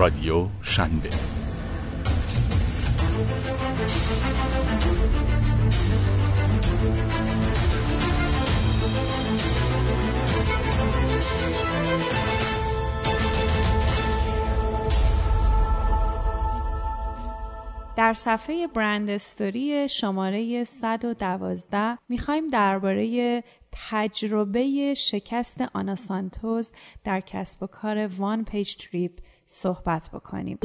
رادیو شنبه. در صفحه برند استوری شماره 112 می‌خوایم درباره تجربه شکست آنا سانتوز در کسب و کار One Page Trip صحبت بکنیم.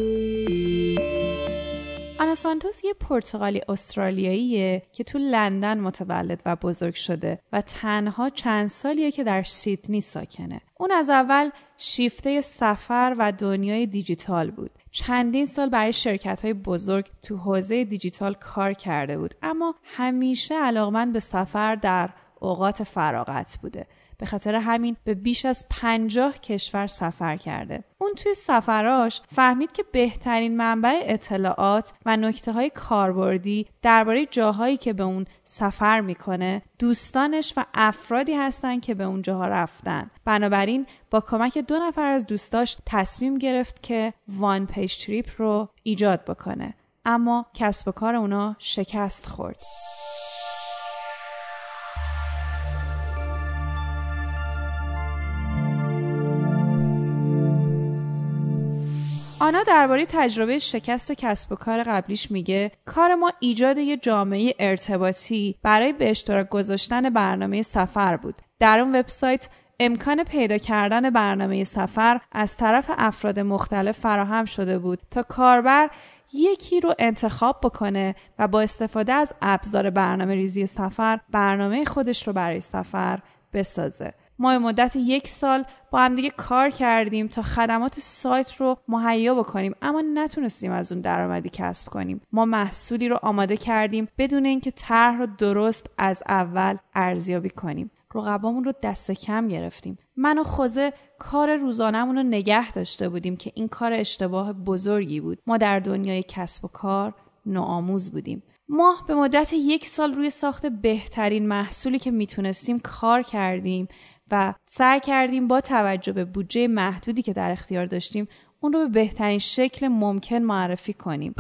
آنا سانتوز یه پرتغالی استرالیاییه که تو لندن متولد و بزرگ شده و تنها چند سالیه که در سیدنی ساکنه. اون از اول شیفته سفر و دنیای دیجیتال بود. چندین سال برای شرکت های بزرگ تو حوزه دیجیتال کار کرده بود اما همیشه علاقمند به سفر در اوقات فراغت بوده به خاطر همین به بیش از پنجاه کشور سفر کرده. اون توی سفراش فهمید که بهترین منبع اطلاعات و نکته های کاربردی درباره جاهایی که به اون سفر می‌کنه دوستانش و افرادی هستن که به اون جاها رفتن. بنابراین با کمک دو نفر از دوستاش تصمیم گرفت که One Page Trip رو ایجاد بکنه. اما کسب و کار اونا شکست خورد. آنا درباره تجربه شکست کسب و کار قبلیش میگه کار ما ایجاد یه جامعه ارتباطی برای به اشتراک گذاشتن برنامه سفر بود در اون وبسایت امکان پیدا کردن برنامه سفر از طرف افراد مختلف فراهم شده بود تا کاربر یکی رو انتخاب بکنه و با استفاده از ابزار برنامه ریزی سفر برنامه خودش رو برای سفر بسازه. ما مدت یک سال با هم دیگه کار کردیم تا خدمات سایت رو مهیا بکنیم. اما نتونستیم از اون درآمدی کسب کنیم. ما محصولی رو آماده کردیم بدون اینکه طرح رو درست از اول ارزیابی کنیم. رقبامون رو دست کم گرفتیم. من و خوزه کار روزانهمون رو نگه داشته بودیم که این کار اشتباه بزرگی بود. ما در دنیای کسب و کار نوآموز بودیم. ما به مدت یک سال روی ساخت بهترین محصولی که می‌تونستیم کار کردیم و سعی کردیم با توجه به بودجه محدودی که در اختیار داشتیم اون رو به بهترین شکل ممکن معرفی کنیم.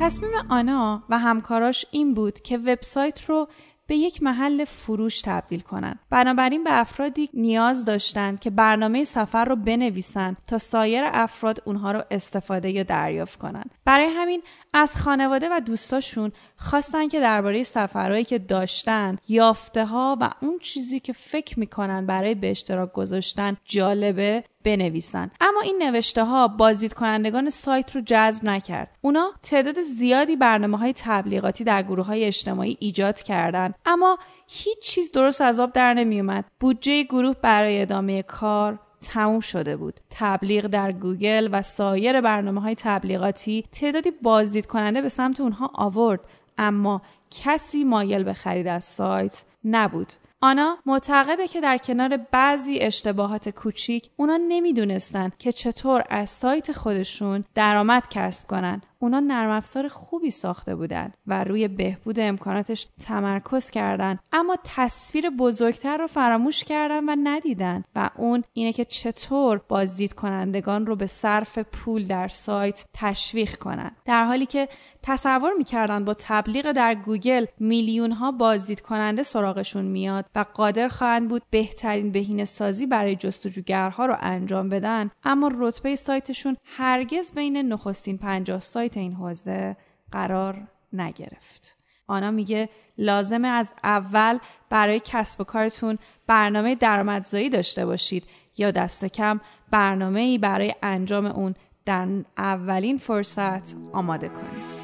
تصمیم آنا و همکاراش این بود که وبسایت رو به یک محل فروش تبدیل کنند. بنابراین به افرادی نیاز داشتند که برنامه سفر رو بنویسند تا سایر افراد اونها رو استفاده یا دریافت کنند. برای همین از خانواده و دوستاشون خواستن که درباره سفرهایی که داشتن یافته ها و اون چیزی که فکر می‌کنن برای به اشتراک گذاشتن جالبه بنویسن. اما این نوشته ها بازدید کنندگان سایت رو جذب نکرد. اونا تعداد زیادی برنامه های تبلیغاتی در گروه های اجتماعی ایجاد کردند اما هیچ چیز درست از آب در نمیومد بودجه گروه برای ادامه کار تموم شده بود. تبلیغ در گوگل و سایر برنامه های تبلیغاتی تعدادی بازدید کننده به سمت اونها آورد. اما کسی مایل به خرید از سایت نبود. آنا معتقده که در کنار بعضی اشتباهات کوچیک اونا نمی‌دونستن که چطور از سایت خودشون درآمد کسب کنن. اونا نرم افزار خوبی ساخته بودن و روی بهبود امکاناتش تمرکز کردن. اما تصویر بزرگتر رو فراموش کردن و ندیدن و اون اینه که چطور بازدید کنندگان رو به صرف پول در سایت تشویق کنن. در حالی که تصور می‌کردن با تبلیغ در گوگل میلیون ها بازدید کننده سراغشون میاد و قادر خواهند بود بهترین بهینه سازی برای جستجوگرها رو انجام بدن اما رتبه سایتشون هرگز بین نخستین پنجاه سایت این حوزه قرار نگرفت. آنا میگه لازمه از اول برای کسب و کارتون برنامه درآمدزایی داشته باشید یا دست کم برنامه ای برای انجام اون در اولین فرصت آماده کنید.